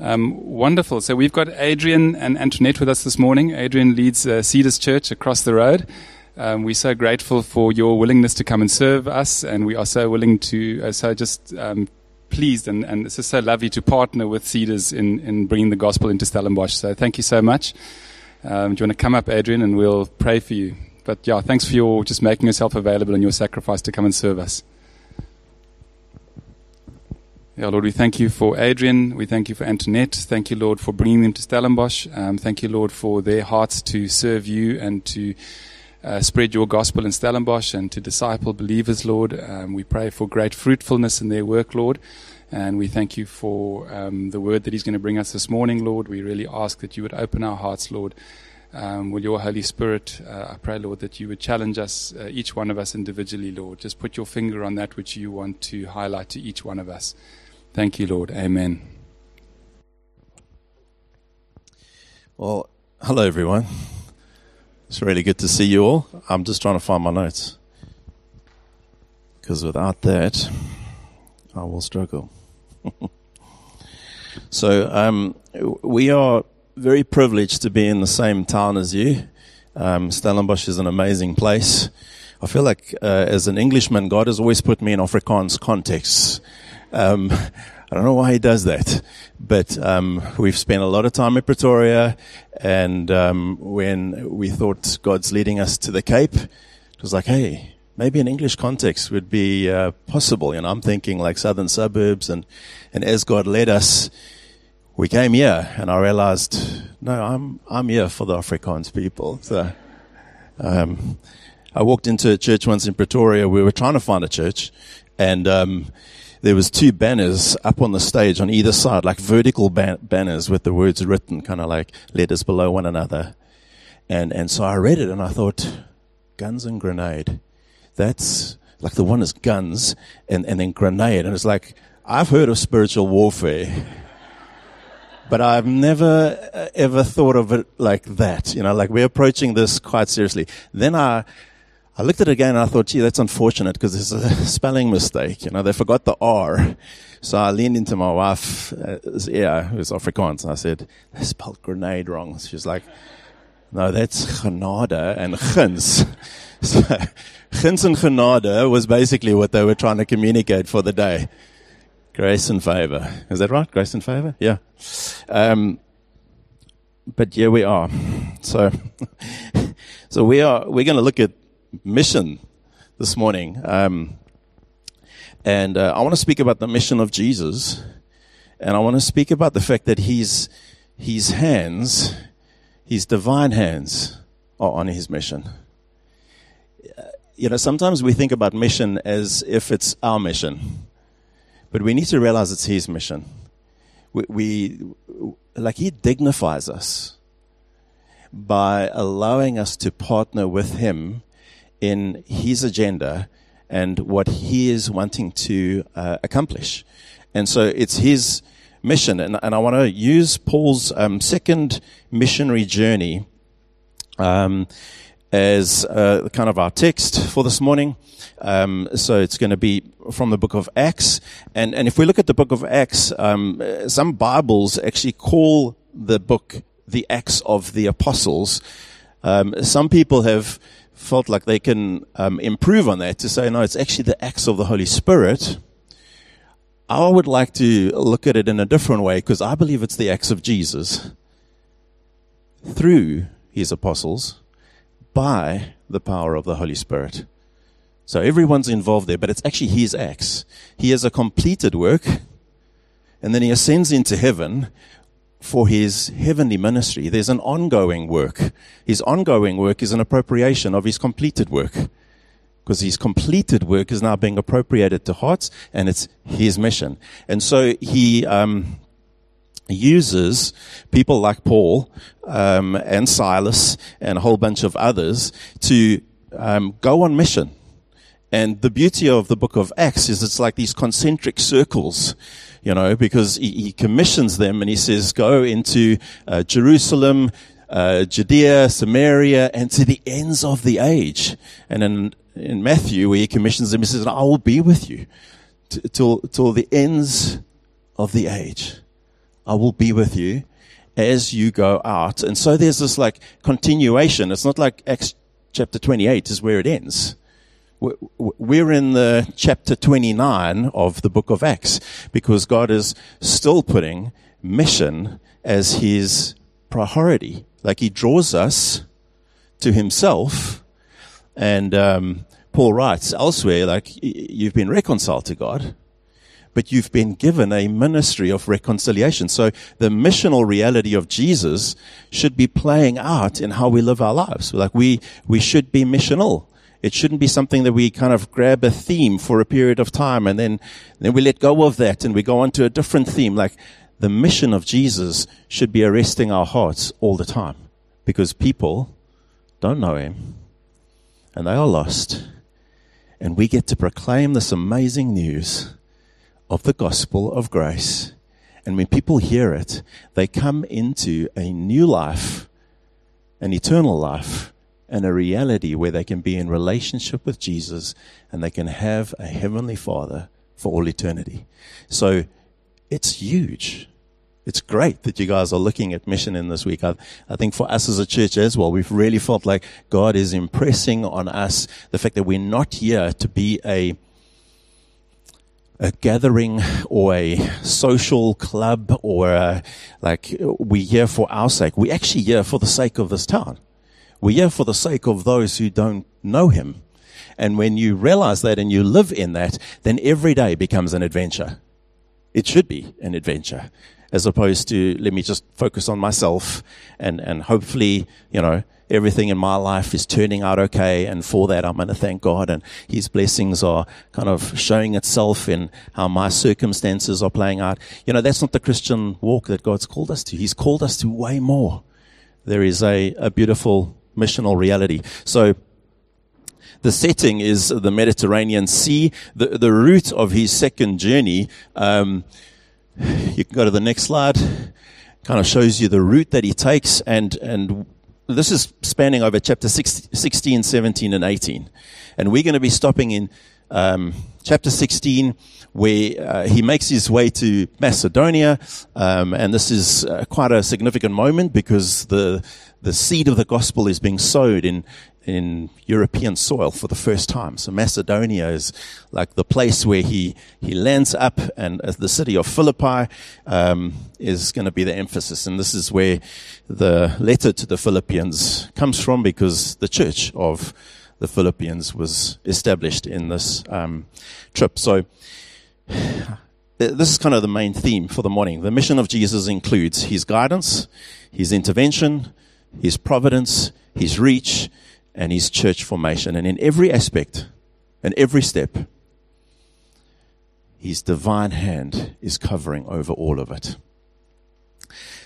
Um, wonderful. So we've got Adrian and Antoinette with us this morning. Adrian leads uh, Cedars Church across the road. Um, we're so grateful for your willingness to come and serve us, and we are so willing to, uh, so just um, pleased and, and it's just so lovely to partner with Cedars in, in bringing the gospel into Stellenbosch. So thank you so much. Um, do you want to come up, Adrian, and we'll pray for you? But yeah, thanks for your just making yourself available and your sacrifice to come and serve us. Yeah, Lord, we thank you for Adrian. We thank you for Antoinette. Thank you, Lord, for bringing them to Stellenbosch. Um, thank you, Lord, for their hearts to serve you and to uh, spread your gospel in Stellenbosch and to disciple believers, Lord. Um, we pray for great fruitfulness in their work, Lord. And we thank you for um, the word that He's going to bring us this morning, Lord. We really ask that you would open our hearts, Lord. Um, will your Holy Spirit, uh, I pray, Lord, that you would challenge us, uh, each one of us individually, Lord. Just put your finger on that which you want to highlight to each one of us. Thank you, Lord. Amen. Well, hello, everyone. It's really good to see you all. I'm just trying to find my notes because without that, I will struggle. so, um, we are very privileged to be in the same town as you. Um, Stellenbosch is an amazing place. I feel like, uh, as an Englishman, God has always put me in Afrikaans contexts. Um, I don't know why he does that, but um, we've spent a lot of time in Pretoria, and um, when we thought God's leading us to the Cape, it was like, hey, maybe an English context would be uh, possible. You know, I'm thinking like southern suburbs, and and as God led us, we came here, and I realized, no, I'm I'm here for the Afrikaans people. So. Um, I walked into a church once in Pretoria. We were trying to find a church, and um, there was two banners up on the stage on either side, like vertical ban- banners with the words written, kind of like letters below one another. And, and so I read it and I thought, guns and grenade. That's like the one is guns and, and then grenade. And it's like, I've heard of spiritual warfare, but I've never uh, ever thought of it like that. You know, like we're approaching this quite seriously. Then I, I looked at it again and I thought, gee, that's unfortunate because there's a spelling mistake. You know, they forgot the R. So I leaned into my wife, uh, yeah, who's Afrikaans. And I said, they spelled grenade wrong. She's like, no, that's genade and gins. So, gins and genade was basically what they were trying to communicate for the day. Grace and favor. Is that right? Grace and favor? Yeah. Um, but here we are. So, so we are, we're going to look at mission this morning. Um, and uh, I want to speak about the mission of Jesus. And I want to speak about the fact that his, his hands, his divine hands, are on his mission. You know, sometimes we think about mission as if it's our mission, but we need to realize it's his mission. We, we like, he dignifies us by allowing us to partner with him in his agenda and what he is wanting to uh, accomplish. And so it's his mission. And, and I want to use Paul's um, second missionary journey um, as uh, kind of our text for this morning. Um, so it's going to be from the book of Acts. And, and if we look at the book of Acts, um, some Bibles actually call the book the Acts of the Apostles. Um, some people have felt like they can um, improve on that to say, no, it's actually the acts of the Holy Spirit. I would like to look at it in a different way because I believe it's the acts of Jesus through his apostles by the power of the Holy Spirit. So everyone's involved there, but it's actually his acts. He has a completed work and then he ascends into heaven for his heavenly ministry. There's an ongoing work. His ongoing work is an appropriation of his completed work. Because his completed work is now being appropriated to hearts and it's his mission. And so he, um, uses people like Paul, um, and Silas and a whole bunch of others to, um, go on mission. And the beauty of the book of Acts is it's like these concentric circles you know, because he, he commissions them and he says, go into uh, Jerusalem, uh, Judea, Samaria, and to the ends of the age. And in, in Matthew, where he commissions them, he says, I will be with you till, till the ends of the age. I will be with you as you go out. And so there's this like continuation. It's not like Acts chapter 28 is where it ends. We're in the chapter 29 of the book of Acts because God is still putting mission as his priority. Like he draws us to himself. And um, Paul writes elsewhere, like, you've been reconciled to God but you've been given a ministry of reconciliation. So the missional reality of Jesus should be playing out in how we live our lives. Like we, we should be missional. It shouldn't be something that we kind of grab a theme for a period of time and then, then we let go of that and we go on to a different theme. Like the mission of Jesus should be arresting our hearts all the time because people don't know him and they are lost. And we get to proclaim this amazing news of the gospel of grace. And when people hear it, they come into a new life, an eternal life, and a reality where they can be in relationship with Jesus and they can have a heavenly Father for all eternity. So it's huge. It's great that you guys are looking at mission in this week. I, I, think for us as a church as well, we've really felt like God is impressing on us the fact that we're not here to be a a gathering or a social club or a, like we're here for our sake. We're actually here for the sake of this town. We're here for the sake of those who don't know him. And when you realize that and you live in that, then every day becomes an adventure. It should be an adventure as opposed to let me just focus on myself and, and hopefully, you know, everything in my life is turning out okay. And for that, I'm going to thank God. And His blessings are kind of showing itself in how my circumstances are playing out. You know, that's not the Christian walk that God's called us to. He's called us to way more. There is a, a beautiful missional reality. So, the setting is the Mediterranean Sea. The, the route of his second journey, um, you can go to the next slide, kind of shows you the route that he takes and, and this is spanning over chapter 16, 17, and 18. And we're going to be stopping in um, chapter 16, where uh, he makes his way to Macedonia. Um, and this is uh, quite a significant moment because the, the seed of the gospel is being sowed in, in European soil for the first time. So Macedonia is like the place where he, he lands up and uh, the city of Philippi, um, is going to be the emphasis. And this is where the letter to the Philippians comes from because the church of the Philippians was established in this, um, trip. So, this is kind of the main theme for the morning. The mission of Jesus includes his guidance, his intervention, his providence, his reach, and his church formation. And in every aspect and every step, his divine hand is covering over all of it.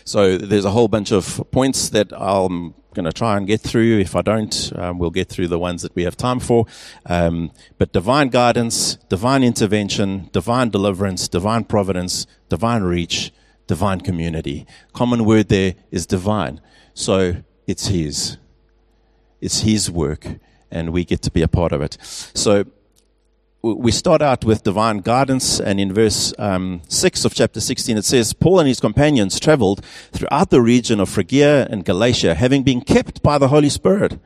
So there's a whole bunch of points that I'm going to try and get through. If I don't, um, we'll get through the ones that we have time for. Um, but divine guidance, divine intervention, divine deliverance, divine providence, divine reach, divine community. Common word there is divine. So it's His. It's His work, and we get to be a part of it. So we start out with divine guidance, and in verse um, 6 of chapter 16, it says, Paul and his companions traveled throughout the region of Phrygia and Galatia, having been kept by the Holy Spirit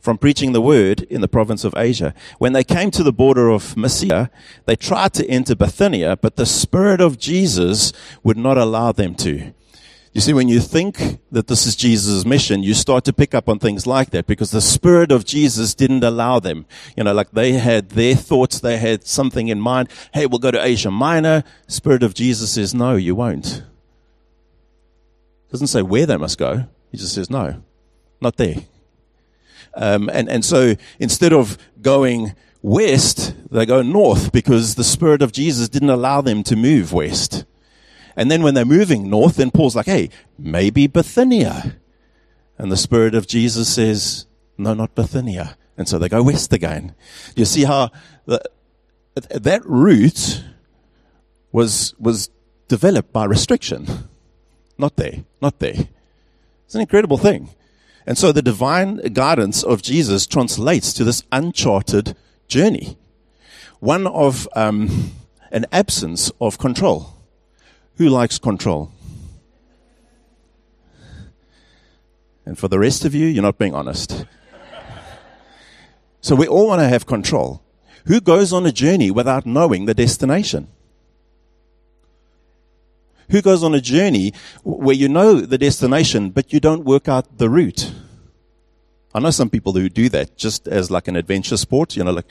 from preaching the word in the province of Asia. When they came to the border of Mysia, they tried to enter Bithynia, but the Spirit of Jesus would not allow them to. You see, when you think that this is Jesus' mission, you start to pick up on things like that because the Spirit of Jesus didn't allow them. You know, like they had their thoughts, they had something in mind. Hey, we'll go to Asia Minor. Spirit of Jesus says, no, you won't. Doesn't say where they must go. He just says, no, not there. Um, and, and so instead of going west, they go north because the Spirit of Jesus didn't allow them to move west. And then when they're moving north, then Paul's like, hey, maybe Bithynia. And the Spirit of Jesus says, no, not Bithynia. And so they go west again. You see how the, that route was, was developed by restriction. Not there, not there. It's an incredible thing. And so the divine guidance of Jesus translates to this uncharted journey, one of um, an absence of control. Who likes control? And for the rest of you, you're not being honest. so we all want to have control. Who goes on a journey without knowing the destination? Who goes on a journey where you know the destination, but you don't work out the route? I know some people who do that just as like an adventure sport, you know, like,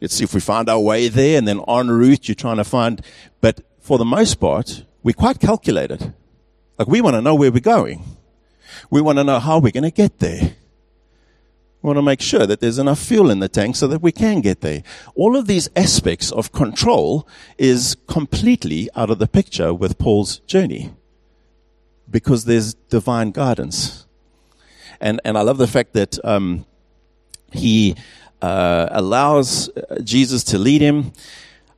let's see if we find our way there and then en route you're trying to find, but for the most part, we're quite calculated. Like we want to know where we're going. We want to know how we're going to get there. We want to make sure that there's enough fuel in the tank so that we can get there. All of these aspects of control is completely out of the picture with Paul's journey because there's divine guidance and and I love the fact that um, he uh, allows uh, Jesus to lead him.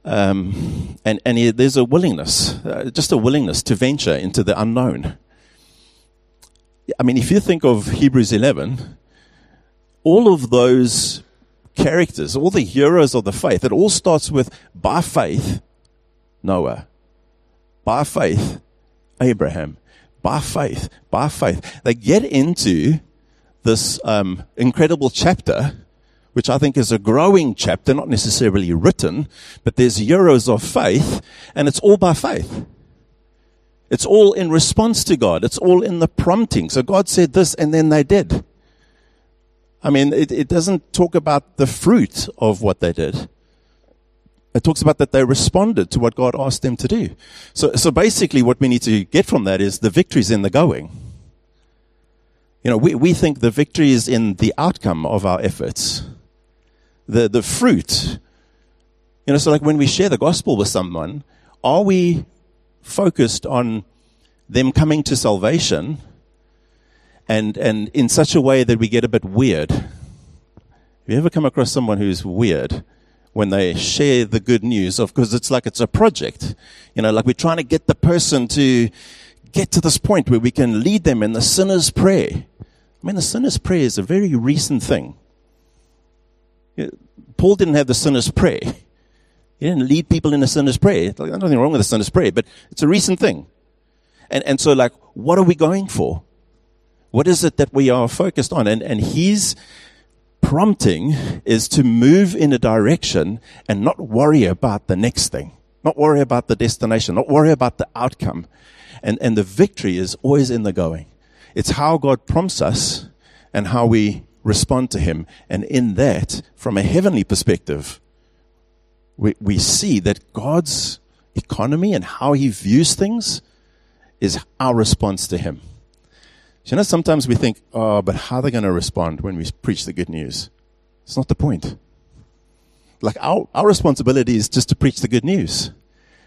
Um, and and he, there's a willingness, uh, just a willingness to venture into the unknown. I mean, if you think of Hebrews 11, all of those characters, all the heroes of the faith, it all starts with by faith, Noah, by faith, Abraham, by faith, by faith. They get into this um, incredible chapter, which I think is a growing chapter, not necessarily written, but there's euros of faith, and it's all by faith. It's all in response to God. It's all in the prompting. So God said this, and then they did. I mean, it, it doesn't talk about the fruit of what they did. It talks about that they responded to what God asked them to do. So, so basically, what we need to get from that is the victory's in the going. You know, we, we think the victory is in the outcome of our efforts, the, the fruit. You know, so like when we share the gospel with someone, are we focused on them coming to salvation and, and in such a way that we get a bit weird? Have you ever come across someone who's weird? when they share the good news of because it's like it's a project you know like we're trying to get the person to get to this point where we can lead them in the sinner's prayer I mean, the sinner's prayer is a very recent thing. Paul didn't have the sinner's prayer. He didn't lead people in the sinner's prayer. There's nothing wrong with the sinner's prayer, but it's a recent thing. And, and so like, what are we going for? What is it that we are focused on? And, and his prompting is to move in a direction and not worry about the next thing. Not worry about the destination, not worry about the outcome. And, and the victory is always in the going. It's how God prompts us and how we respond to Him. And in that, from a heavenly perspective, we, we see that God's economy and how He views things is our response to Him. You know, sometimes we think, oh, but how are they going to respond when we preach the good news? It's not the point. Like, our, our responsibility is just to preach the good news.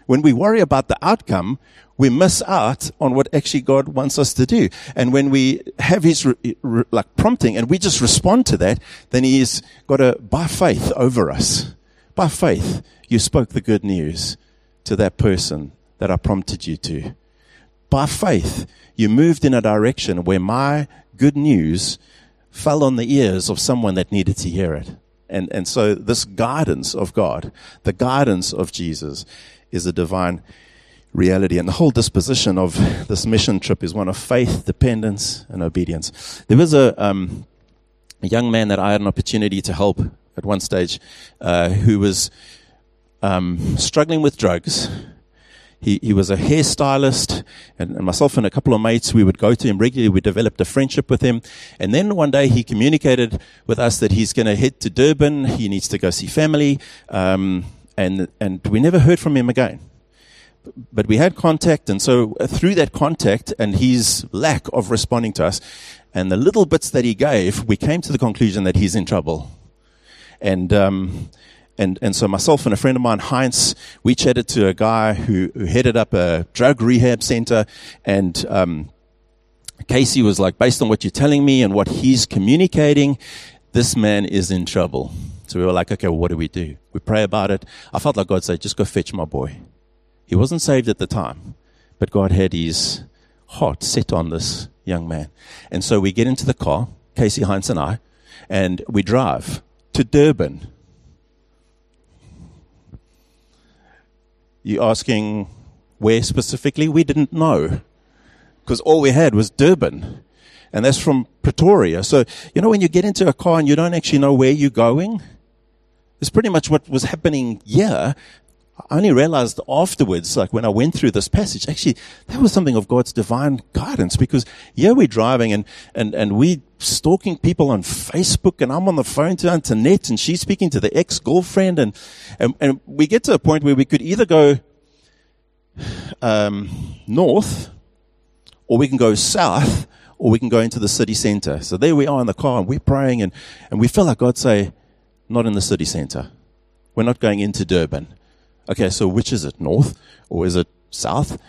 When we worry about the outcome, we miss out on what actually God wants us to do. And when we have His re, re, like prompting and we just respond to that, then He's got a uh, by faith over us. By faith, you spoke the good news to that person that I prompted you to. By faith, you moved in a direction where my good news fell on the ears of someone that needed to hear it. And, and so this guidance of God, the guidance of Jesus, is a divine reality. And the whole disposition of this mission trip is one of faith, dependence, and obedience. There was a, um, a young man that I had an opportunity to help at one stage uh, who was um, struggling with drugs. He, he was a hairstylist, and, and myself and a couple of mates, we would go to him regularly. We developed a friendship with him. And then one day he communicated with us that he's going to head to Durban. He needs to go see family. Um, and, and we never heard from him again. But we had contact, and so through that contact and his lack of responding to us, and the little bits that he gave, we came to the conclusion that he's in trouble. And, um, and, and so myself and a friend of mine, Heinz, we chatted to a guy who, who headed up a drug rehab center. And um, Casey was like, based on what you're telling me and what he's communicating, this man is in trouble. So we were like, okay, well, what do we do? We pray about it. I felt like God said, just go fetch my boy. He wasn't saved at the time, but God had his heart set on this young man. And so we get into the car, Casey Heinz and I, and we drive to Durban. You asking where specifically? We didn't know because all we had was Durban. And that's from Pretoria. So, you know, when you get into a car and you don't actually know where you're going, it's pretty much what was happening here. I only realized afterwards, like when I went through this passage, actually, that was something of God's divine guidance because yeah, we're driving and, and, and we stalking people on Facebook and I'm on the phone to Antoinette and she's speaking to the ex-girlfriend and, and, and we get to a point where we could either go, um, north or we can go south or we can go into the city center. So there we are in the car and we're praying and, and we feel like God say, not in the city center. We're not going into Durban. Okay, so which is it? North or is it south?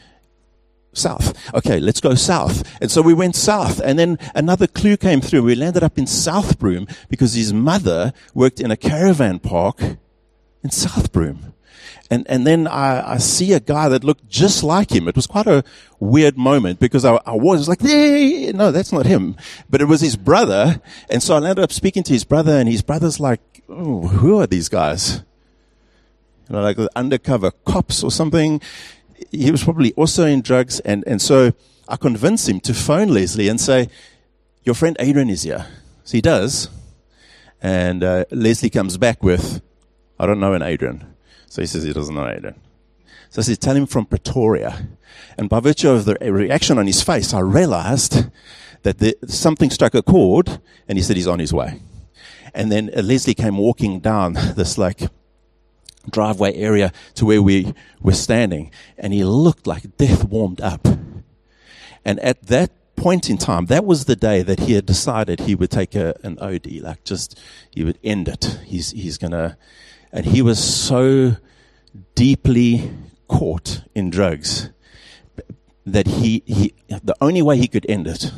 South. Okay, let's go south. And so we went south and then another clue came through. We landed up in Southbroom because his mother worked in a caravan park in Southbroom. And, and then I, I see a guy that looked just like him. It was quite a weird moment because I, I was like, yeah, no, that's not him. But it was his brother. And so I ended up speaking to his brother and his brother's like, oh, who are these guys? You know, like undercover cops or something. He was probably also in drugs. And, and so I convinced him to phone Leslie and say, your friend Adrian is here. So he does. And uh, Leslie comes back with, I don't know an Adrian. So he says he doesn't know Adrian. So I said, tell him from Pretoria. And by virtue of the reaction on his face, I realized that the, something struck a chord and he said he's on his way. And then uh, Leslie came walking down this like driveway area to where we were standing and he looked like death warmed up. And at that point in time, that was the day that he had decided he would take a, an OD, like just, he would end it. He's, he's gonna, and he was so deeply caught in drugs that he, he, the only way he could end it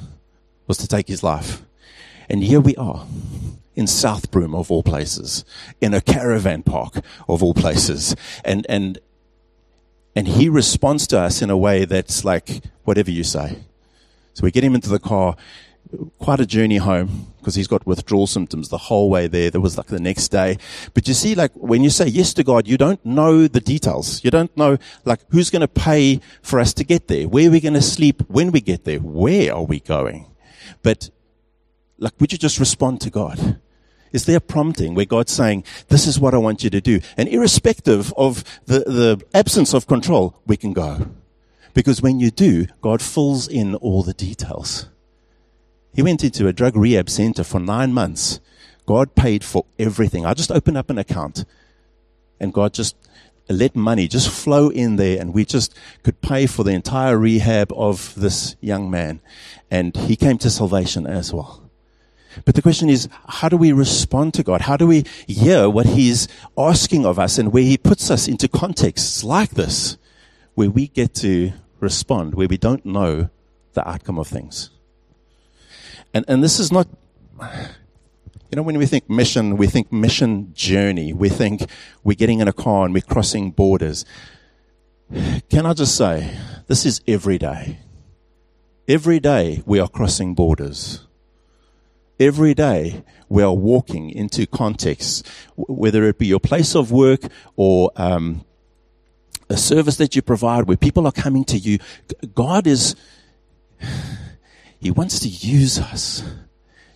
was to take his life. And here we are in Southbroom of all places, in a caravan park of all places. And, and, and he responds to us in a way that's like, whatever you say. So we get him into the car quite a journey home because he's got withdrawal symptoms the whole way there. There was like the next day. But you see, like when you say yes to God, you don't know the details. You don't know like who's going to pay for us to get there, where are we're going to sleep when we get there, where are we going? But like, would you just respond to God? Is there prompting where God's saying, this is what I want you to do? And irrespective of the, the absence of control, we can go. Because when you do, God fills in all the details. He went into a drug rehab center for nine months. God paid for everything. I just opened up an account and God just let money just flow in there and we just could pay for the entire rehab of this young man. And he came to salvation as well. But the question is, how do we respond to God? How do we hear what He's asking of us and where He puts us into contexts like this, where we get to respond, where we don't know the outcome of things? And, and this is not, you know, when we think mission, we think mission journey. We think we're getting in a car and we're crossing borders. Can I just say, this is every day. Every day we are crossing borders. Every day we are walking into contexts, whether it be your place of work or um, a service that you provide where people are coming to you. God is he wants to use us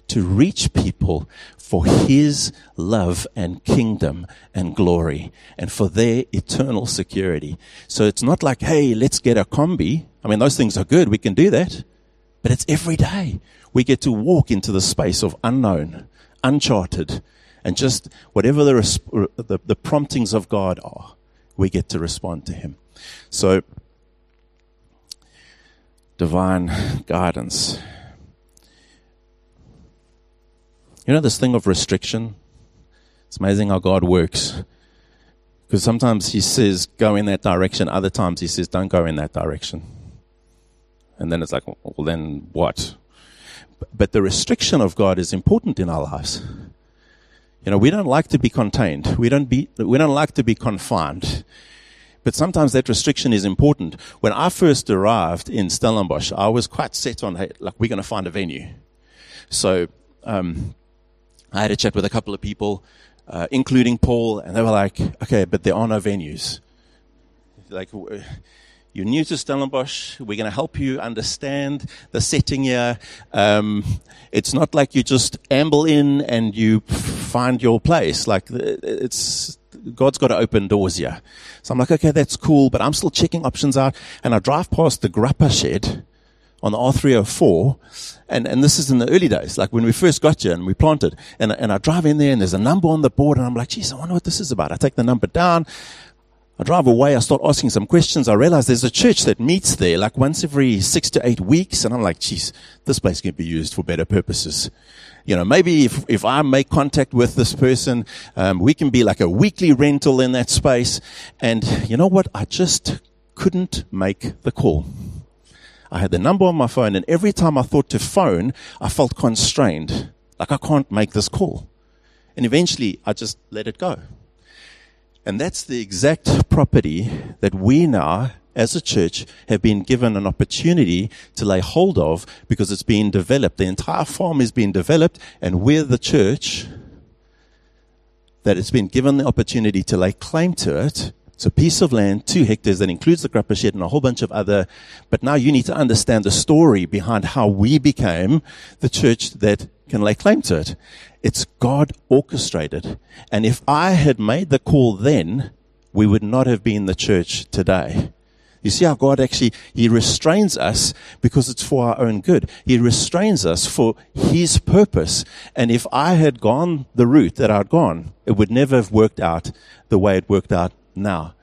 to reach people for His love and kingdom and glory and for their eternal security. So it's not like, hey, let's get a combi. I mean, those things are good. We can do that. But it's every day. We get to walk into the space of unknown, uncharted, and just whatever the, the, the promptings of God are, we get to respond to Him. So, divine guidance. You know this thing of restriction? It's amazing how God works. Because sometimes He says, go in that direction. Other times He says, don't go in that direction. And then it's like, well, then what? But the restriction of God is important in our lives. You know, we don't like to be contained. We don't be, we don't like to be confined. But sometimes that restriction is important. When I first arrived in Stellenbosch, I was quite set on, hey, like, we're going to find a venue. So, um, I had a chat with a couple of people, uh, including Paul, and they were like, okay, but there are no venues. Like, You're new to Stellenbosch. We're going to help you understand the setting here. Um, it's not like you just amble in and you find your place. Like it's God's got to open doors here. So I'm like, okay, that's cool, but I'm still checking options out. And I drive past the grappa shed on the R304. And, and this is in the early days, like when we first got here and we planted. And, and I drive in there and there's a number on the board and I'm like, geez, I wonder what this is about. I take the number down. I drive away, I start asking some questions. I realize there's a church that meets there like once every six to eight weeks. And I'm like, geez, this place can be used for better purposes. You know, maybe if, if I make contact with this person, um, we can be like a weekly rental in that space. And you know what? I just couldn't make the call. I had the number on my phone and every time I thought to phone, I felt constrained. Like I can't make this call. And eventually I just let it go. And that's the exact property that we now, as a church, have been given an opportunity to lay hold of because it's being developed. The entire farm is being developed, and we're the church that it's been given the opportunity to lay claim to it. It's a piece of land, two hectares, that includes the grappa shed and a whole bunch of other. But now you need to understand the story behind how we became the church that can lay claim to it. It's God orchestrated. And if I had made the call then, we would not have been the church today. You see how God actually, He restrains us because it's for our own good. He restrains us for His purpose. And if I had gone the route that I'd gone, it would never have worked out the way it worked out now.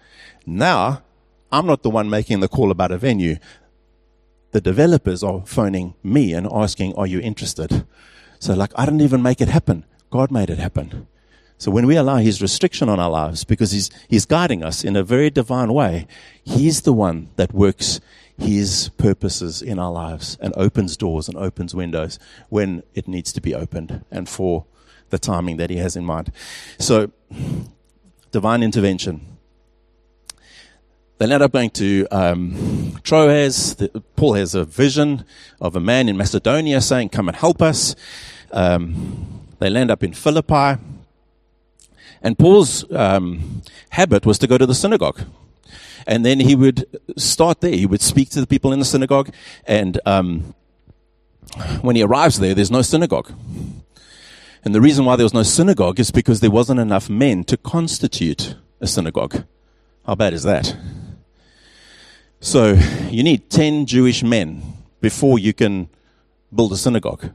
Now, I'm not the one making the call about a venue. The developers are phoning me and asking, are you interested? So like, I didn't even make it happen. God made it happen. So when we allow His restriction on our lives, because He's, He's guiding us in a very divine way, He's the one that works His purposes in our lives and opens doors and opens windows when it needs to be opened and for the timing that He has in mind. So, divine intervention. They end up going to um, Troas. The, Paul has a vision of a man in Macedonia saying, Come and help us. Um, they land up in Philippi. And Paul's um, habit was to go to the synagogue. And then he would start there. He would speak to the people in the synagogue. And um, when he arrives there, there's no synagogue. And the reason why there was no synagogue is because there wasn't enough men to constitute a synagogue. How bad is that? So you need 10 Jewish men before you can build a synagogue.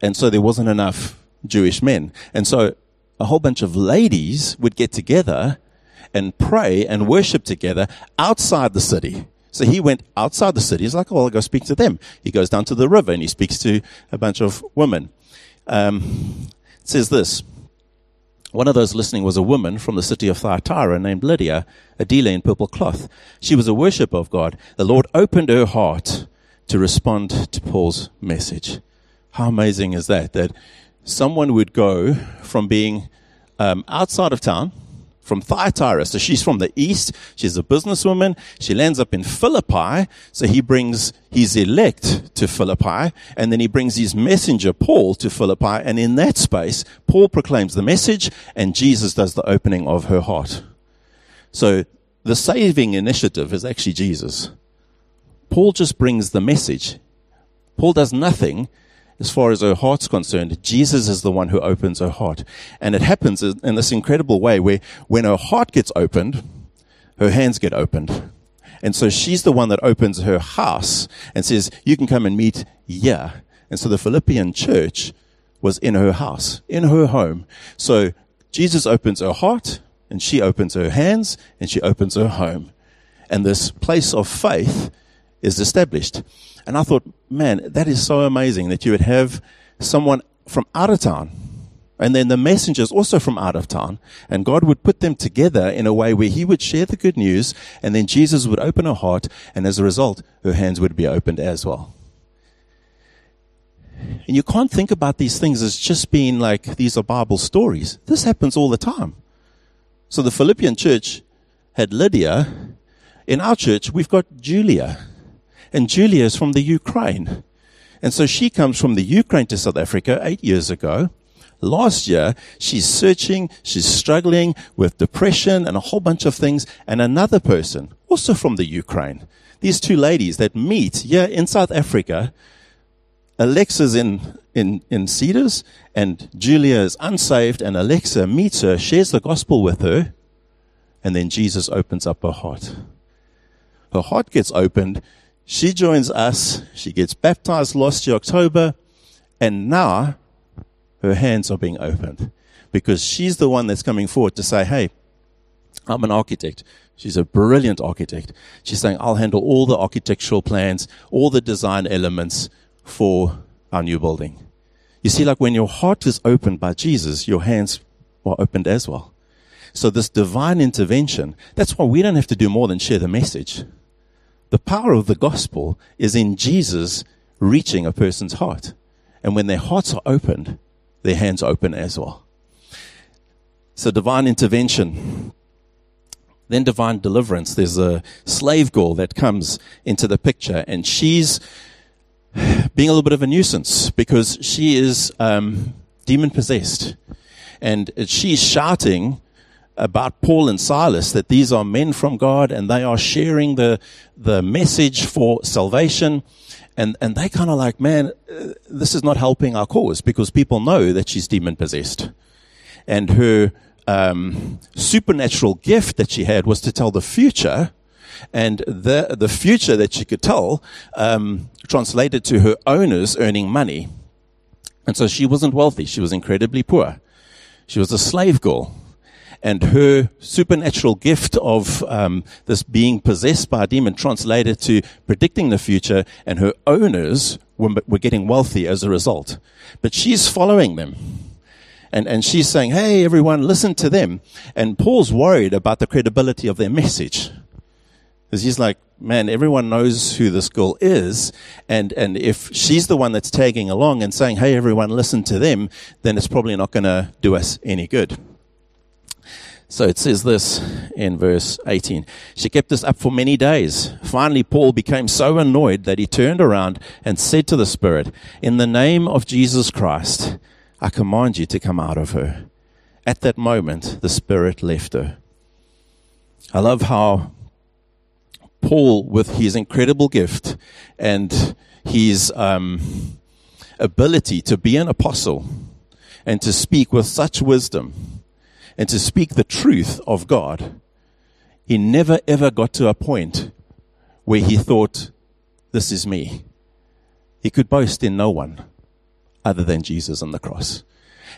And so there wasn't enough Jewish men. And so a whole bunch of ladies would get together and pray and worship together outside the city. So he went outside the city. He's like, oh, I'll go speak to them. He goes down to the river and he speaks to a bunch of women. Um, it says this. One of those listening was a woman from the city of Thyatira named Lydia, a dealer in purple cloth. She was a worshiper of God. The Lord opened her heart to respond to Paul's message. How amazing is that? That someone would go from being um, outside of town, from Thyatira. So she's from the east. She's a businesswoman. She lands up in Philippi. So he brings his elect to Philippi and then he brings his messenger Paul to Philippi. And in that space, Paul proclaims the message and Jesus does the opening of her heart. So the saving initiative is actually Jesus. Paul just brings the message. Paul does nothing as far as her heart's concerned, Jesus is the one who opens her heart. And it happens in this incredible way where when her heart gets opened, her hands get opened. And so she's the one that opens her house and says, you can come and meet here. And so the Philippian church was in her house, in her home. So Jesus opens her heart and she opens her hands and she opens her home. And this place of faith is established. And I thought, man, that is so amazing that you would have someone from out of town and then the messengers also from out of town and God would put them together in a way where he would share the good news and then Jesus would open her heart and as a result, her hands would be opened as well. And you can't think about these things as just being like these are Bible stories. This happens all the time. So the Philippian church had Lydia. In our church, we've got Julia. And Julia is from the Ukraine. And so she comes from the Ukraine to South Africa eight years ago. Last year, she's searching, she's struggling with depression and a whole bunch of things. And another person, also from the Ukraine, these two ladies that meet here in South Africa. Alexa's in, in, in Cedars and Julia is unsaved and Alexa meets her, shares the gospel with her, and then Jesus opens up her heart. Her heart gets opened. She joins us. She gets baptized last year, October. And now her hands are being opened because she's the one that's coming forward to say, Hey, I'm an architect. She's a brilliant architect. She's saying, I'll handle all the architectural plans, all the design elements for our new building. You see, like when your heart is opened by Jesus, your hands are opened as well. So this divine intervention, that's why we don't have to do more than share the message. The power of the gospel is in Jesus reaching a person's heart. And when their hearts are opened, their hands open as well. So divine intervention. Then divine deliverance. There's a slave girl that comes into the picture and she's being a little bit of a nuisance because she is um, demon possessed. And she's shouting about Paul and Silas that these are men from God and they are sharing the, the message for salvation. And, and they kind of like, man, uh, this is not helping our cause because people know that she's demon possessed. And her um, supernatural gift that she had was to tell the future. And the, the future that she could tell um, translated to her owners earning money. And so she wasn't wealthy. She was incredibly poor. She was a slave girl and her supernatural gift of um, this being possessed by a demon translated to predicting the future, and her owners were, were getting wealthy as a result. But she's following them. And, and she's saying, hey, everyone, listen to them. And Paul's worried about the credibility of their message. Because he's like, man, everyone knows who this girl is. And, and if she's the one that's tagging along and saying, hey, everyone, listen to them, then it's probably not going to do us any good. So it says this in verse 18. She kept this up for many days. Finally, Paul became so annoyed that he turned around and said to the Spirit, In the name of Jesus Christ, I command you to come out of her. At that moment, the Spirit left her. I love how Paul, with his incredible gift and his um, ability to be an apostle and to speak with such wisdom, and to speak the truth of God, he never ever got to a point where he thought, this is me. He could boast in no one other than Jesus on the cross.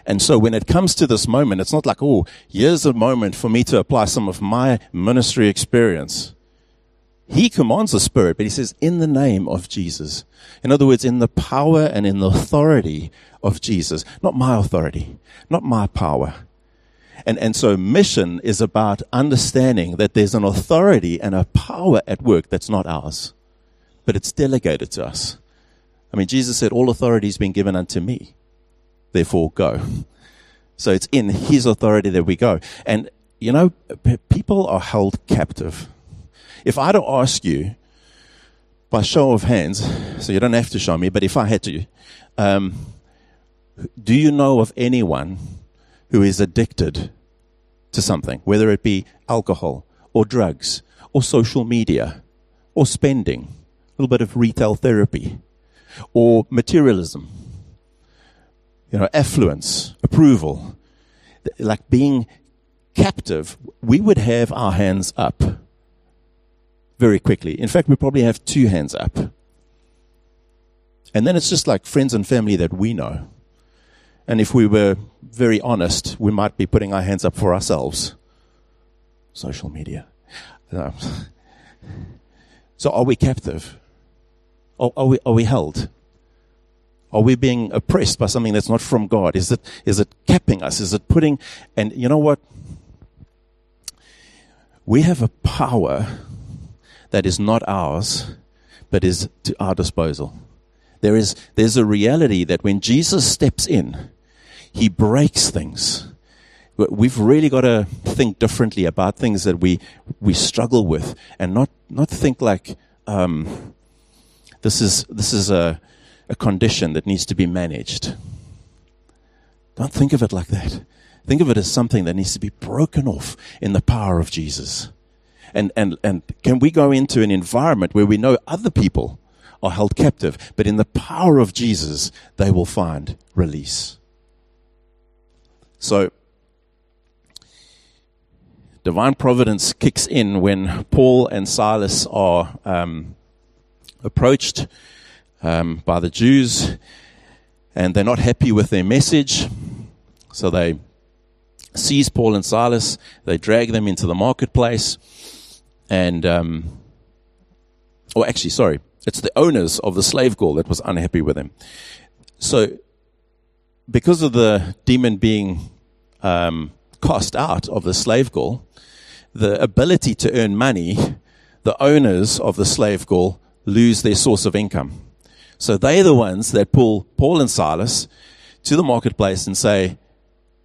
And so when it comes to this moment, it's not like, oh, here's a moment for me to apply some of my ministry experience. He commands the Spirit, but he says, in the name of Jesus. In other words, in the power and in the authority of Jesus. Not my authority, not my power, and, and so mission is about understanding that there's an authority and a power at work that's not ours, but it's delegated to us. I mean, Jesus said, all authority has been given unto me. Therefore go. So it's in his authority that we go. And, you know, people are held captive. If I to ask you, by show of hands, so you don't have to show me, but if I had to, um, do you know of anyone who is addicted to something, whether it be alcohol or drugs or social media or spending, a little bit of retail therapy or materialism, you know, affluence, approval, like being captive, we would have our hands up very quickly. In fact, we probably have two hands up. And then it's just like friends and family that we know. And if we were very honest, we might be putting our hands up for ourselves. Social media. So are we captive? Or are we, are we held? Are we being oppressed by something that's not from God? Is it, is it capping us? Is it putting, and you know what? We have a power that is not ours, but is to our disposal. There is, there's a reality that when Jesus steps in, he breaks things. We've really got to think differently about things that we, we struggle with and not, not think like, um, this is, this is a, a condition that needs to be managed. Don't think of it like that. Think of it as something that needs to be broken off in the power of Jesus. And, and, and can we go into an environment where we know other people are held captive, but in the power of Jesus, they will find release. So, divine providence kicks in when Paul and Silas are um, approached um, by the Jews and they're not happy with their message. So they seize Paul and Silas, they drag them into the marketplace, and, um, or oh, actually, sorry, it's the owners of the slave girl that was unhappy with him. So, because of the demon being um, cast out of the slave girl, the ability to earn money, the owners of the slave girl lose their source of income. So they're the ones that pull Paul and Silas to the marketplace and say,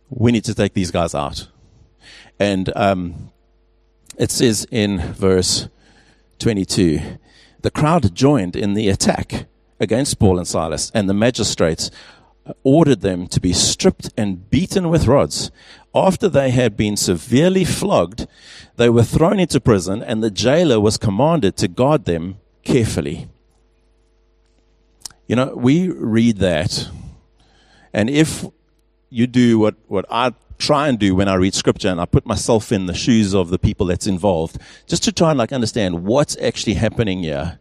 we need to take these guys out. And um, it says in verse 22 the crowd joined in the attack against Paul and Silas, and the magistrates ordered them to be stripped and beaten with rods. After they had been severely flogged, they were thrown into prison, and the jailer was commanded to guard them carefully. You know, we read that, and if you do what, what I try and do when I read scripture and I put myself in the shoes of the people that's involved, just to try and like understand what's actually happening here.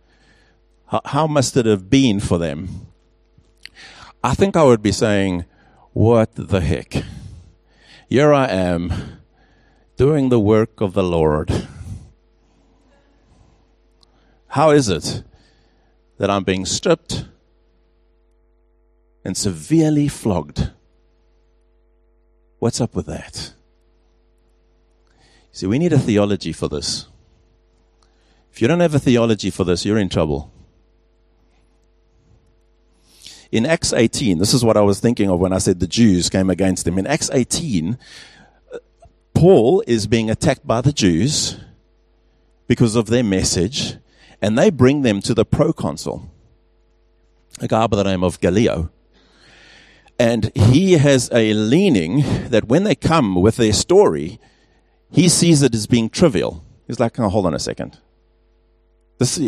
How, how must it have been for them? I think I would be saying, what the heck? Here I am doing the work of the Lord. How is it that I'm being stripped and severely flogged? What's up with that? See, we need a theology for this. If you don't have a theology for this, you're in trouble. In Acts 18, this is what I was thinking of when I said the Jews came against him. In Acts 18, uh, Paul is being attacked by the Jews because of their message, and they bring them to the proconsul, a guy by the name of Gallio. And he has a leaning that when they come with their story, he sees it as being trivial. He's like, oh, hold on a second. This,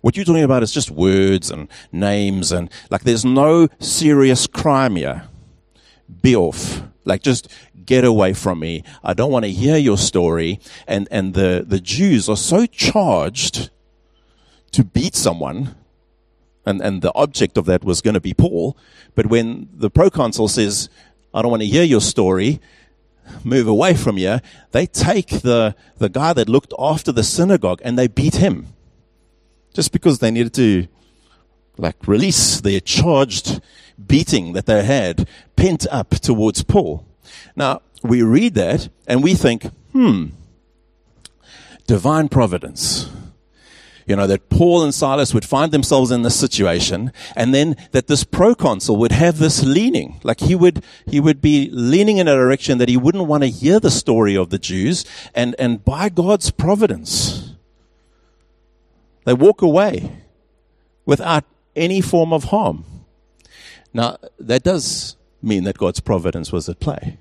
what you're talking about is just words and names and like there's no serious crime here. Be off. Like just get away from me. I don't want to hear your story. And, and the, the Jews are so charged to beat someone and, and the object of that was going to be Paul. But when the proconsul says, I don't want to hear your story, move away from you, they take the, the guy that looked after the synagogue and they beat him. Just because they needed to like release their charged beating that they had pent up towards Paul. Now, we read that and we think, hmm, divine providence you know, that Paul and Silas would find themselves in this situation and then that this proconsul would have this leaning. Like he would, he would be leaning in a direction that he wouldn't want to hear the story of the Jews and, and by God's providence, they walk away without any form of harm. Now, that does mean that God's providence was at play.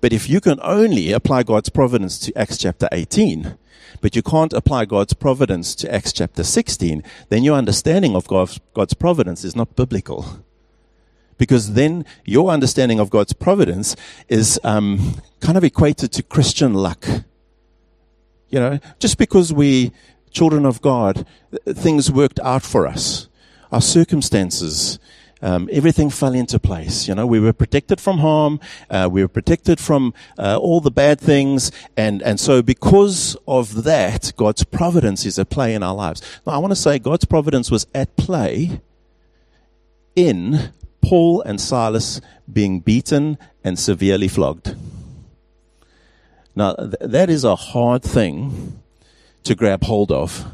But if you can only apply God's providence to Acts chapter 18, but you can't apply God's providence to Acts chapter 16, then your understanding of God's, God's providence is not biblical. Because then your understanding of God's providence is um, kind of equated to Christian luck. You know, just because we children of God, things worked out for us. Our circumstances um, everything fell into place. You know, we were protected from harm. Uh, we were protected from uh, all the bad things. And, and so because of that, God's providence is at play in our lives. Now, I want to say God's providence was at play in Paul and Silas being beaten and severely flogged. Now, th- that is a hard thing to grab hold of,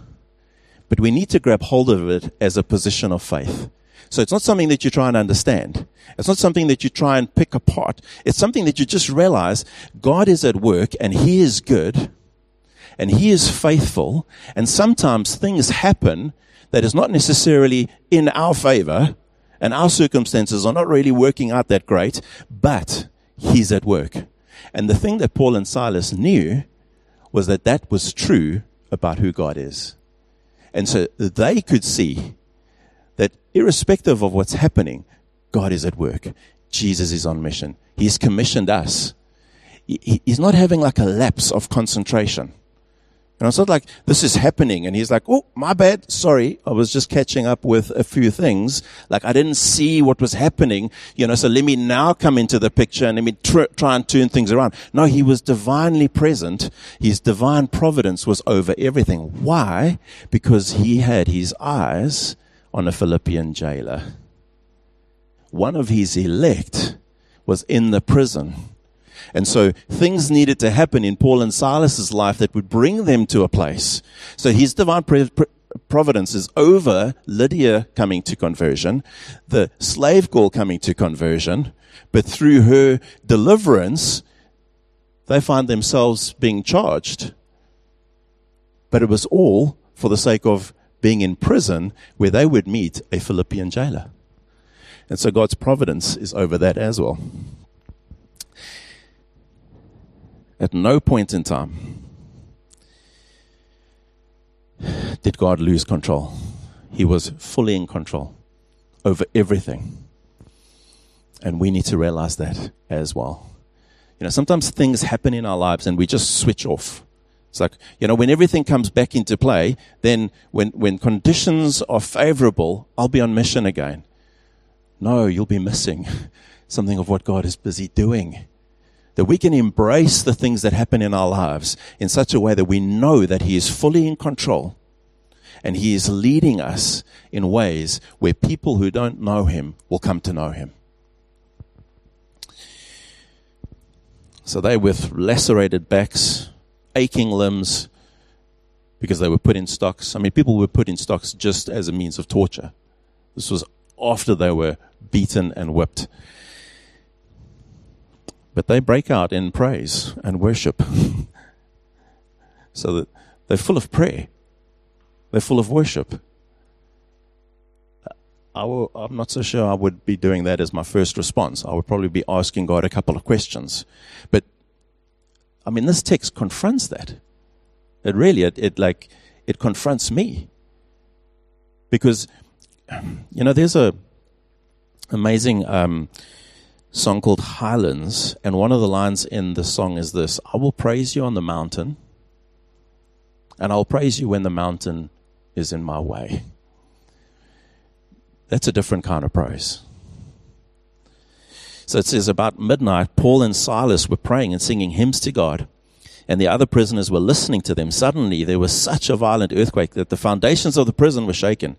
but we need to grab hold of it as a position of faith. So it's not something that you try and understand. It's not something that you try and pick apart. It's something that you just realize God is at work and He is good and He is faithful. And sometimes things happen that is not necessarily in our favor and our circumstances are not really working out that great, but He's at work. And the thing that Paul and Silas knew was that that was true about who God is. And so they could see that irrespective of what's happening, God is at work. Jesus is on mission. He's commissioned us. He's not having like a lapse of concentration. And it's not like this is happening and he's like, Oh, my bad. Sorry. I was just catching up with a few things. Like I didn't see what was happening, you know, so let me now come into the picture and let me tr- try and turn things around. No, he was divinely present. His divine providence was over everything. Why? Because he had his eyes on a Philippian jailer. One of his elect was in the prison and so things needed to happen in Paul and Silas's life that would bring them to a place. So his divine providence is over Lydia coming to conversion, the slave girl coming to conversion, but through her deliverance, they find themselves being charged. But it was all for the sake of being in prison where they would meet a Philippian jailer. And so God's providence is over that as well. At no point in time did God lose control. He was fully in control over everything. And we need to realize that as well. You know, sometimes things happen in our lives and we just switch off. It's like, you know, when everything comes back into play, then when, when conditions are favorable, I'll be on mission again. No, you'll be missing something of what God is busy doing that we can embrace the things that happen in our lives in such a way that we know that He is fully in control and He is leading us in ways where people who don't know Him will come to know Him. So they with lacerated backs, aching limbs, because they were put in stocks. I mean, people were put in stocks just as a means of torture. This was after they were beaten and whipped. But they break out in praise and worship. so that they're full of prayer, they're full of worship. I I'm not so sure I would be doing that as my first response. I would probably be asking God a couple of questions. But, I mean, this text confronts that. It really, it, it like, it confronts me. Because, you know, there's a amazing um, song called Highlands, and one of the lines in the song is this I will praise you on the mountain, and I'll praise you when the mountain is in my way. That's a different kind of praise. So it says about midnight, Paul and Silas were praying and singing hymns to God, and the other prisoners were listening to them. Suddenly, there was such a violent earthquake that the foundations of the prison were shaken.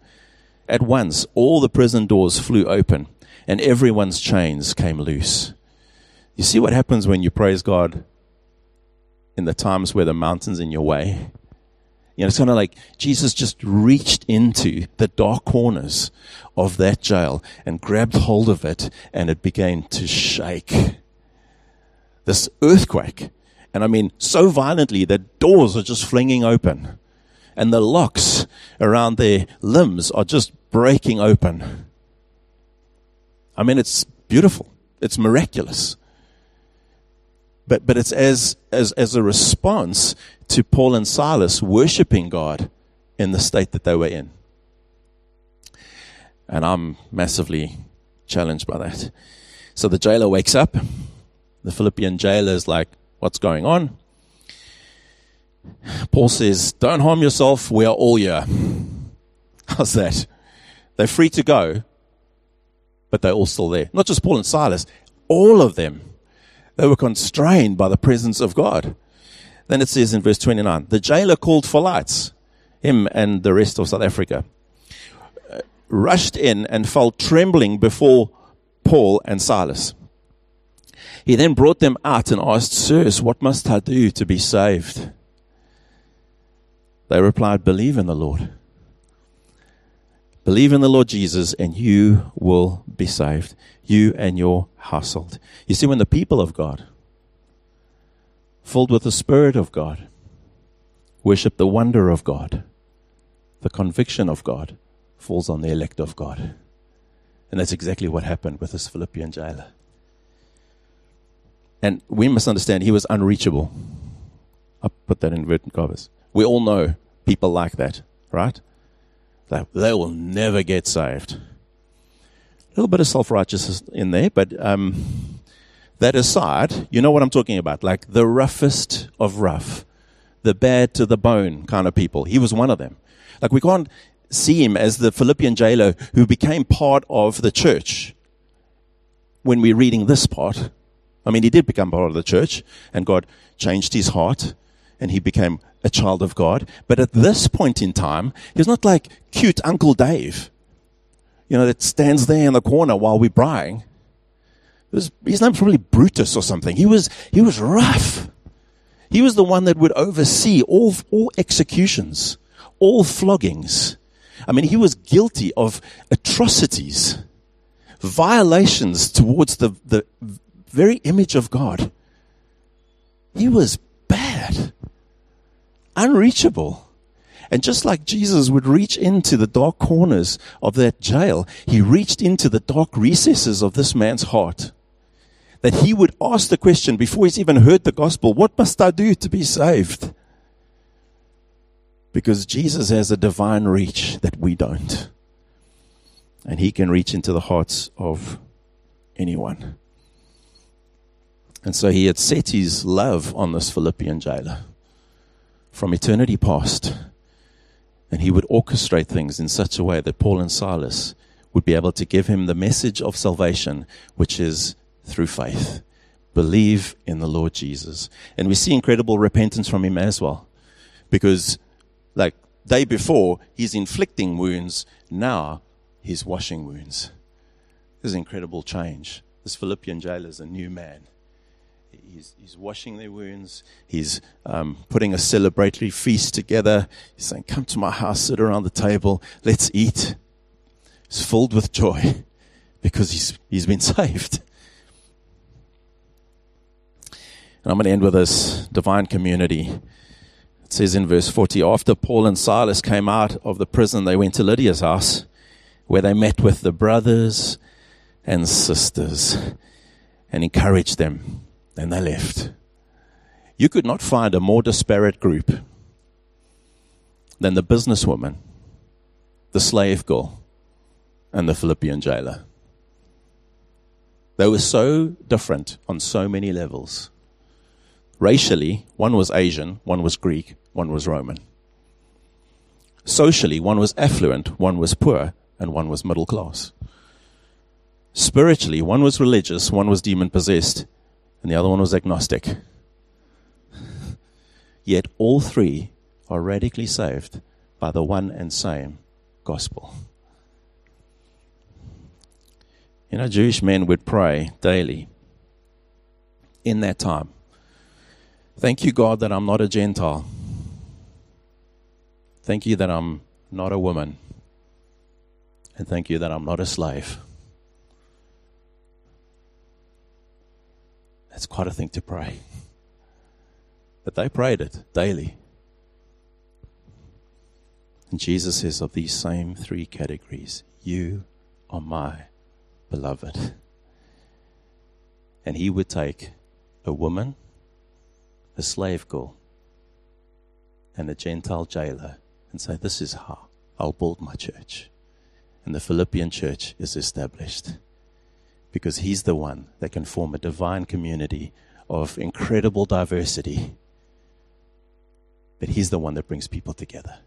At once, all the prison doors flew open and everyone's chains came loose. You see what happens when you praise God in the times where the mountain's in your way? You know, it's kind of like Jesus just reached into the dark corners of that jail and grabbed hold of it, and it began to shake. This earthquake. And I mean, so violently that doors are just flinging open, and the locks around their limbs are just breaking open. I mean, it's beautiful. It's miraculous. But, but it's as, as, as a response to Paul and Silas worshiping God in the state that they were in. And I'm massively challenged by that. So the jailer wakes up. The Philippian jailer is like, What's going on? Paul says, Don't harm yourself. We are all here. How's that? They're free to go, but they're all still there. Not just Paul and Silas, all of them. They were constrained by the presence of God. Then it says in verse 29 the jailer called for lights, him and the rest of South Africa, uh, rushed in and fell trembling before Paul and Silas. He then brought them out and asked, Sirs, what must I do to be saved? They replied, Believe in the Lord Believe in the Lord Jesus and you will be saved, you and your household. You see, when the people of God, filled with the Spirit of God, worship the wonder of God, the conviction of God falls on the elect of God. And that's exactly what happened with this Philippian jailer. And we must understand he was unreachable. I put that in inverted commas. We all know people like that, right? They, they will never get saved. A little bit of self righteousness in there, but um, that aside, you know what I'm talking about. Like the roughest of rough, the bad to the bone kind of people. He was one of them. Like we can't see him as the Philippian jailer who became part of the church when we're reading this part. I mean, he did become part of the church, and God changed his heart, and he became a child of God. But at this point in time, he's not like cute Uncle Dave, you know, that stands there in the corner while we're braaiing. Was, his name's probably Brutus or something. He was, he was rough. He was the one that would oversee all, all executions, all floggings. I mean, he was guilty of atrocities, violations towards the, the very image of God. He was bad, unreachable. And just like Jesus would reach into the dark corners of that jail, he reached into the dark recesses of this man's heart. That he would ask the question before he's even heard the gospel, what must I do to be saved? Because Jesus has a divine reach that we don't. And he can reach into the hearts of anyone. And so he had set his love on this Philippian jailer from eternity past. And he would orchestrate things in such a way that Paul and Silas would be able to give him the message of salvation, which is through faith. Believe in the Lord Jesus. And we see incredible repentance from him as well. Because, like, day before, he's inflicting wounds. Now, he's washing wounds. There's incredible change. This Philippian jailer is a new man he's, he's washing their wounds. He's um, putting a celebratory feast together. He's saying, Come to my house, sit around the table, let's eat. He's filled with joy because he's, he's been saved. And I'm going to end with this divine community. It says in verse 40 After Paul and Silas came out of the prison, they went to Lydia's house where they met with the brothers and sisters and encouraged them then they left. You could not find a more disparate group than the businesswoman, the slave girl, and the Philippian jailer. They were so different on so many levels. Racially, one was Asian, one was Greek, one was Roman. Socially, one was affluent, one was poor, and one was middle class. Spiritually, one was religious, one was demon possessed, and the other one was agnostic. Yet all three are radically saved by the one and same gospel. You know, Jewish men would pray daily in that time. Thank you, God, that I'm not a Gentile. Thank you that I'm not a woman. And thank you that I'm not a slave. That's quite a thing to pray. But they prayed it daily. And Jesus says, of these same three categories, you are my beloved. And he would take a woman, a slave girl, and a Gentile jailer and say, This is how I'll build my church. And the Philippian church is established because He's the one that can form a divine community of incredible diversity. But He's the one that brings people together.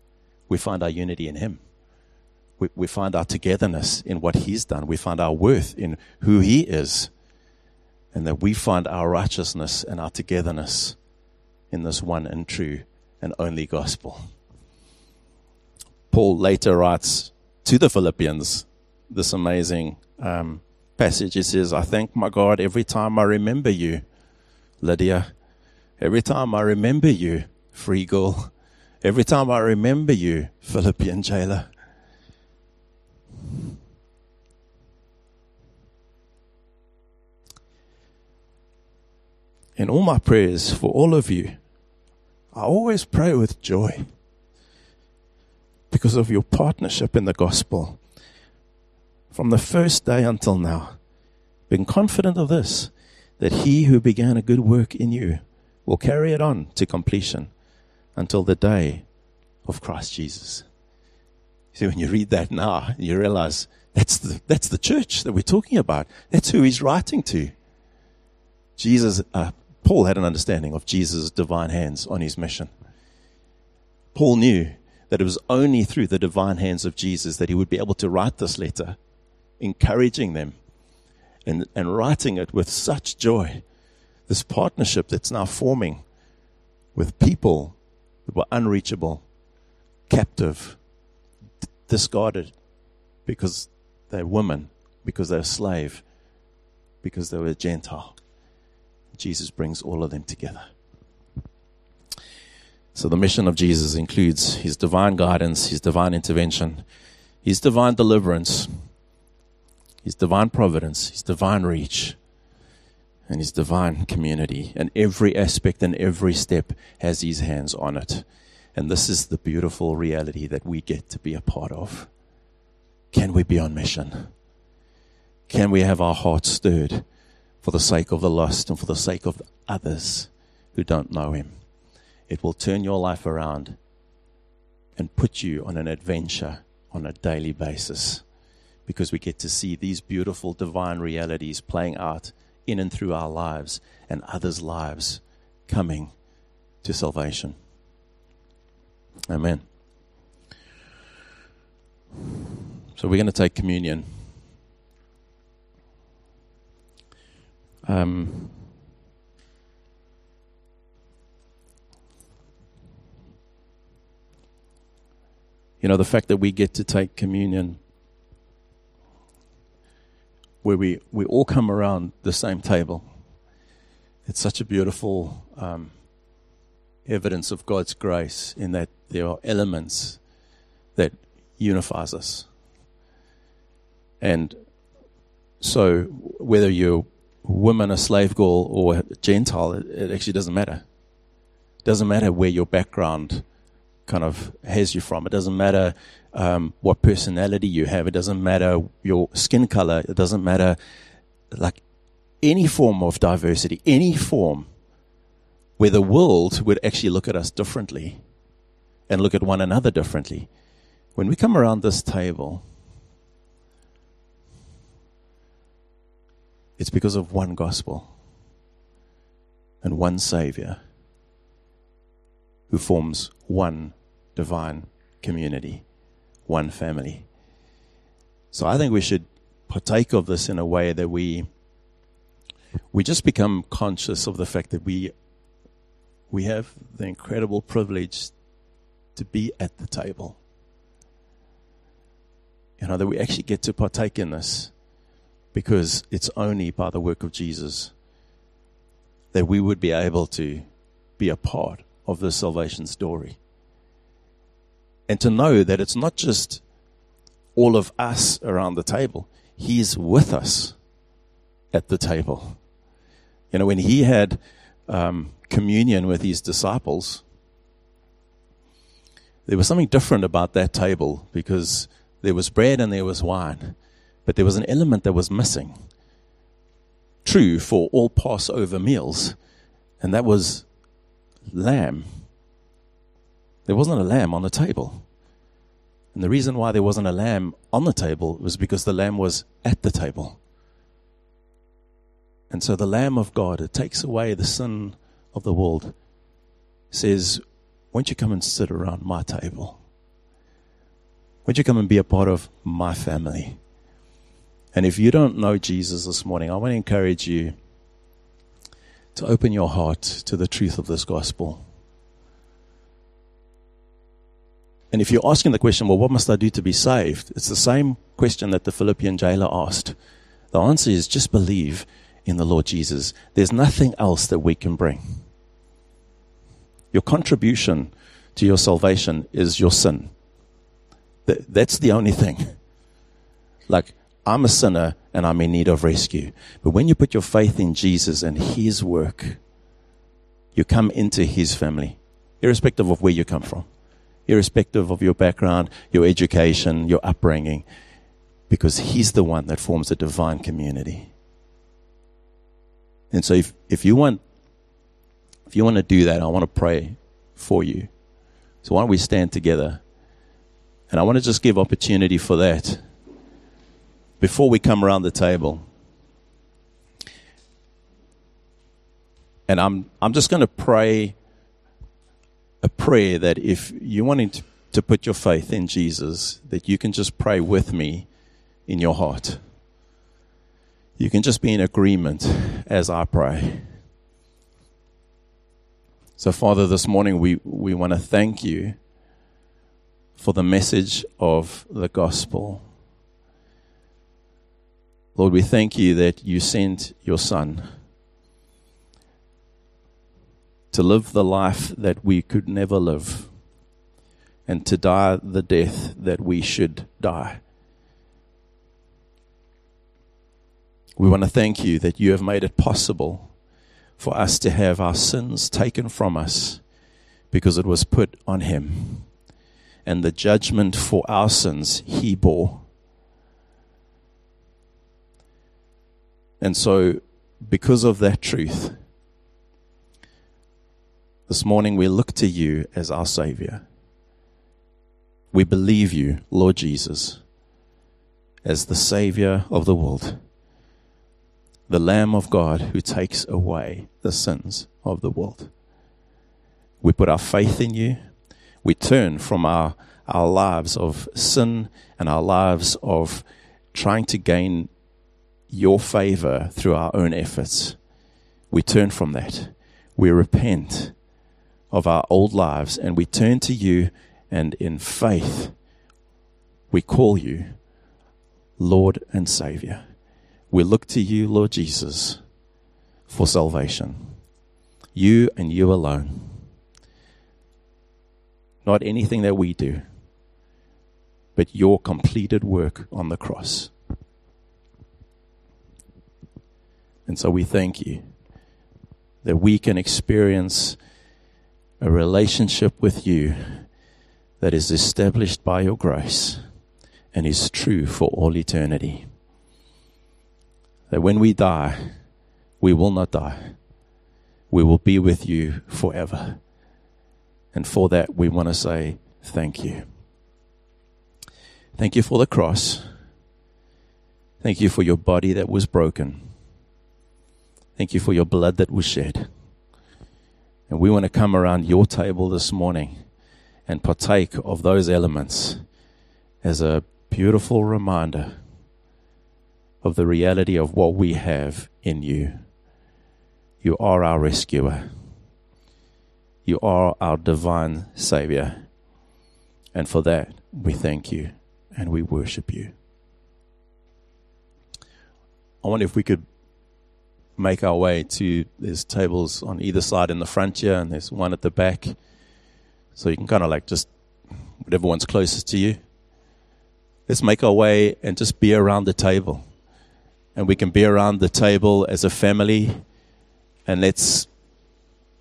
We find our unity in Him. We, we find our togetherness in what He's done. We find our worth in who He is. And that we find our righteousness and our togetherness in this one and true and only gospel. Paul later writes to the Philippians this amazing um, passage, it says, I thank my God every time I remember you, Lydia. Every time I remember you, free girl. Every time I remember you, Philippian jailer. In all my prayers for all of you, I always pray with joy because of your partnership in the gospel from the first day until now, being confident of this, that he who began a good work in you will carry it on to completion until the day of Christ Jesus. See, when you read that now, you realize that's the, that's the church that we're talking about. That's who he's writing to. Jesus, uh, Paul had an understanding of Jesus' divine hands on his mission. Paul knew that it was only through the divine hands of Jesus that he would be able to write this letter, encouraging them and, and writing it with such joy. This partnership that's now forming with people that were unreachable, captive, discarded because they're women, because they're slave, because they were Gentile. Jesus brings all of them together. So the mission of Jesus includes his divine guidance, his divine intervention, his divine deliverance, his divine providence, his divine reach, and his divine community. And every aspect and every step has his hands on it. And this is the beautiful reality that we get to be a part of. Can we be on mission? Can we have our hearts stirred for the sake of the lost and for the sake of others who don't know him? It will turn your life around and put you on an adventure on a daily basis because we get to see these beautiful divine realities playing out in and through our lives and others' lives coming to salvation. Amen. So we're going to take communion. Um, you know, the fact that we get to take communion where we, we all come around the same table. It's such a beautiful um, evidence of God's grace in that there are elements that unifies us. And so whether you're a woman, a slave girl, or a Gentile, it, it actually doesn't matter. It doesn't matter where your background kind of has you from. It doesn't matter um, what personality you have. It doesn't matter your skin color. It doesn't matter like any form of diversity, any form where the world would actually look at us differently and look at one another differently. When we come around this table, it's because of one gospel and one Savior who forms one divine community, one family. So I think we should partake of this in a way that we we just become conscious of the fact that we we have the incredible privilege to be at the table. You know, that we actually get to partake in this because it's only by the work of Jesus that we would be able to be a part of the salvation story. And to know that it's not just all of us around the table, He's with us at the table. You know, when He had um, communion with His disciples, there was something different about that table because there was bread and there was wine, but there was an element that was missing. True for all Passover meals, and that was lamb. There wasn't a lamb on the table. And the reason why there wasn't a lamb on the table was because the lamb was at the table. And so the Lamb of God, it takes away the sin of the world, says, Won't you come and sit around my table? Won't you come and be a part of my family? And if you don't know Jesus this morning, I want to encourage you to open your heart to the truth of this gospel. And if you're asking the question, well, what must I do to be saved? It's the same question that the Philippian jailer asked. The answer is just believe in the Lord Jesus. There's nothing else that we can bring. Your contribution to your salvation is your sin. That's the only thing. Like, I'm a sinner and I'm in need of rescue. But when you put your faith in Jesus and His work, you come into His family, irrespective of where you come from irrespective of your background, your education, your upbringing, because He's the one that forms a divine community. And so if, if you want if you want to do that, I want to pray for you. So why don't we stand together? And I want to just give opportunity for that before we come around the table. And I'm I'm just going to pray a prayer that if you're wanting to, to put your faith in Jesus, that you can just pray with me in your heart. You can just be in agreement as I pray. So, Father, this morning we, we want to thank you for the message of the gospel. Lord, we thank you that you sent your Son to live the life that we could never live and to die the death that we should die. We want to thank you that you have made it possible for us to have our sins taken from us because it was put on him. And the judgment for our sins he bore. And so, because of that truth, this morning we look to you as our Savior. We believe you, Lord Jesus, as the Savior of the world the Lamb of God who takes away the sins of the world. We put our faith in you. We turn from our, our lives of sin and our lives of trying to gain your favor through our own efforts. We turn from that. We repent of our old lives and we turn to you, and in faith, we call you Lord and Savior. We look to you, Lord Jesus, for salvation. You and you alone. Not anything that we do, but your completed work on the cross. And so we thank you that we can experience a relationship with you that is established by your grace and is true for all eternity that when we die, we will not die. We will be with you forever. And for that, we want to say thank you. Thank you for the cross. Thank you for your body that was broken. Thank you for your blood that was shed. And we want to come around your table this morning and partake of those elements as a beautiful reminder of the reality of what we have in you. You are our rescuer. You are our divine Savior. And for that, we thank you and we worship you. I wonder if we could make our way to there's tables on either side in the front here and there's one at the back. So you can kind of like just whatever one's closest to you. Let's make our way and just be around the table and we can be around the table as a family and let's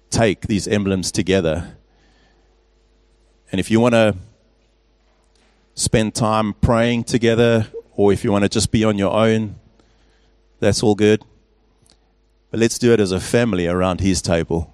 take these emblems together. And if you want to spend time praying together, or if you want to just be on your own, that's all good. But let's do it as a family around his table.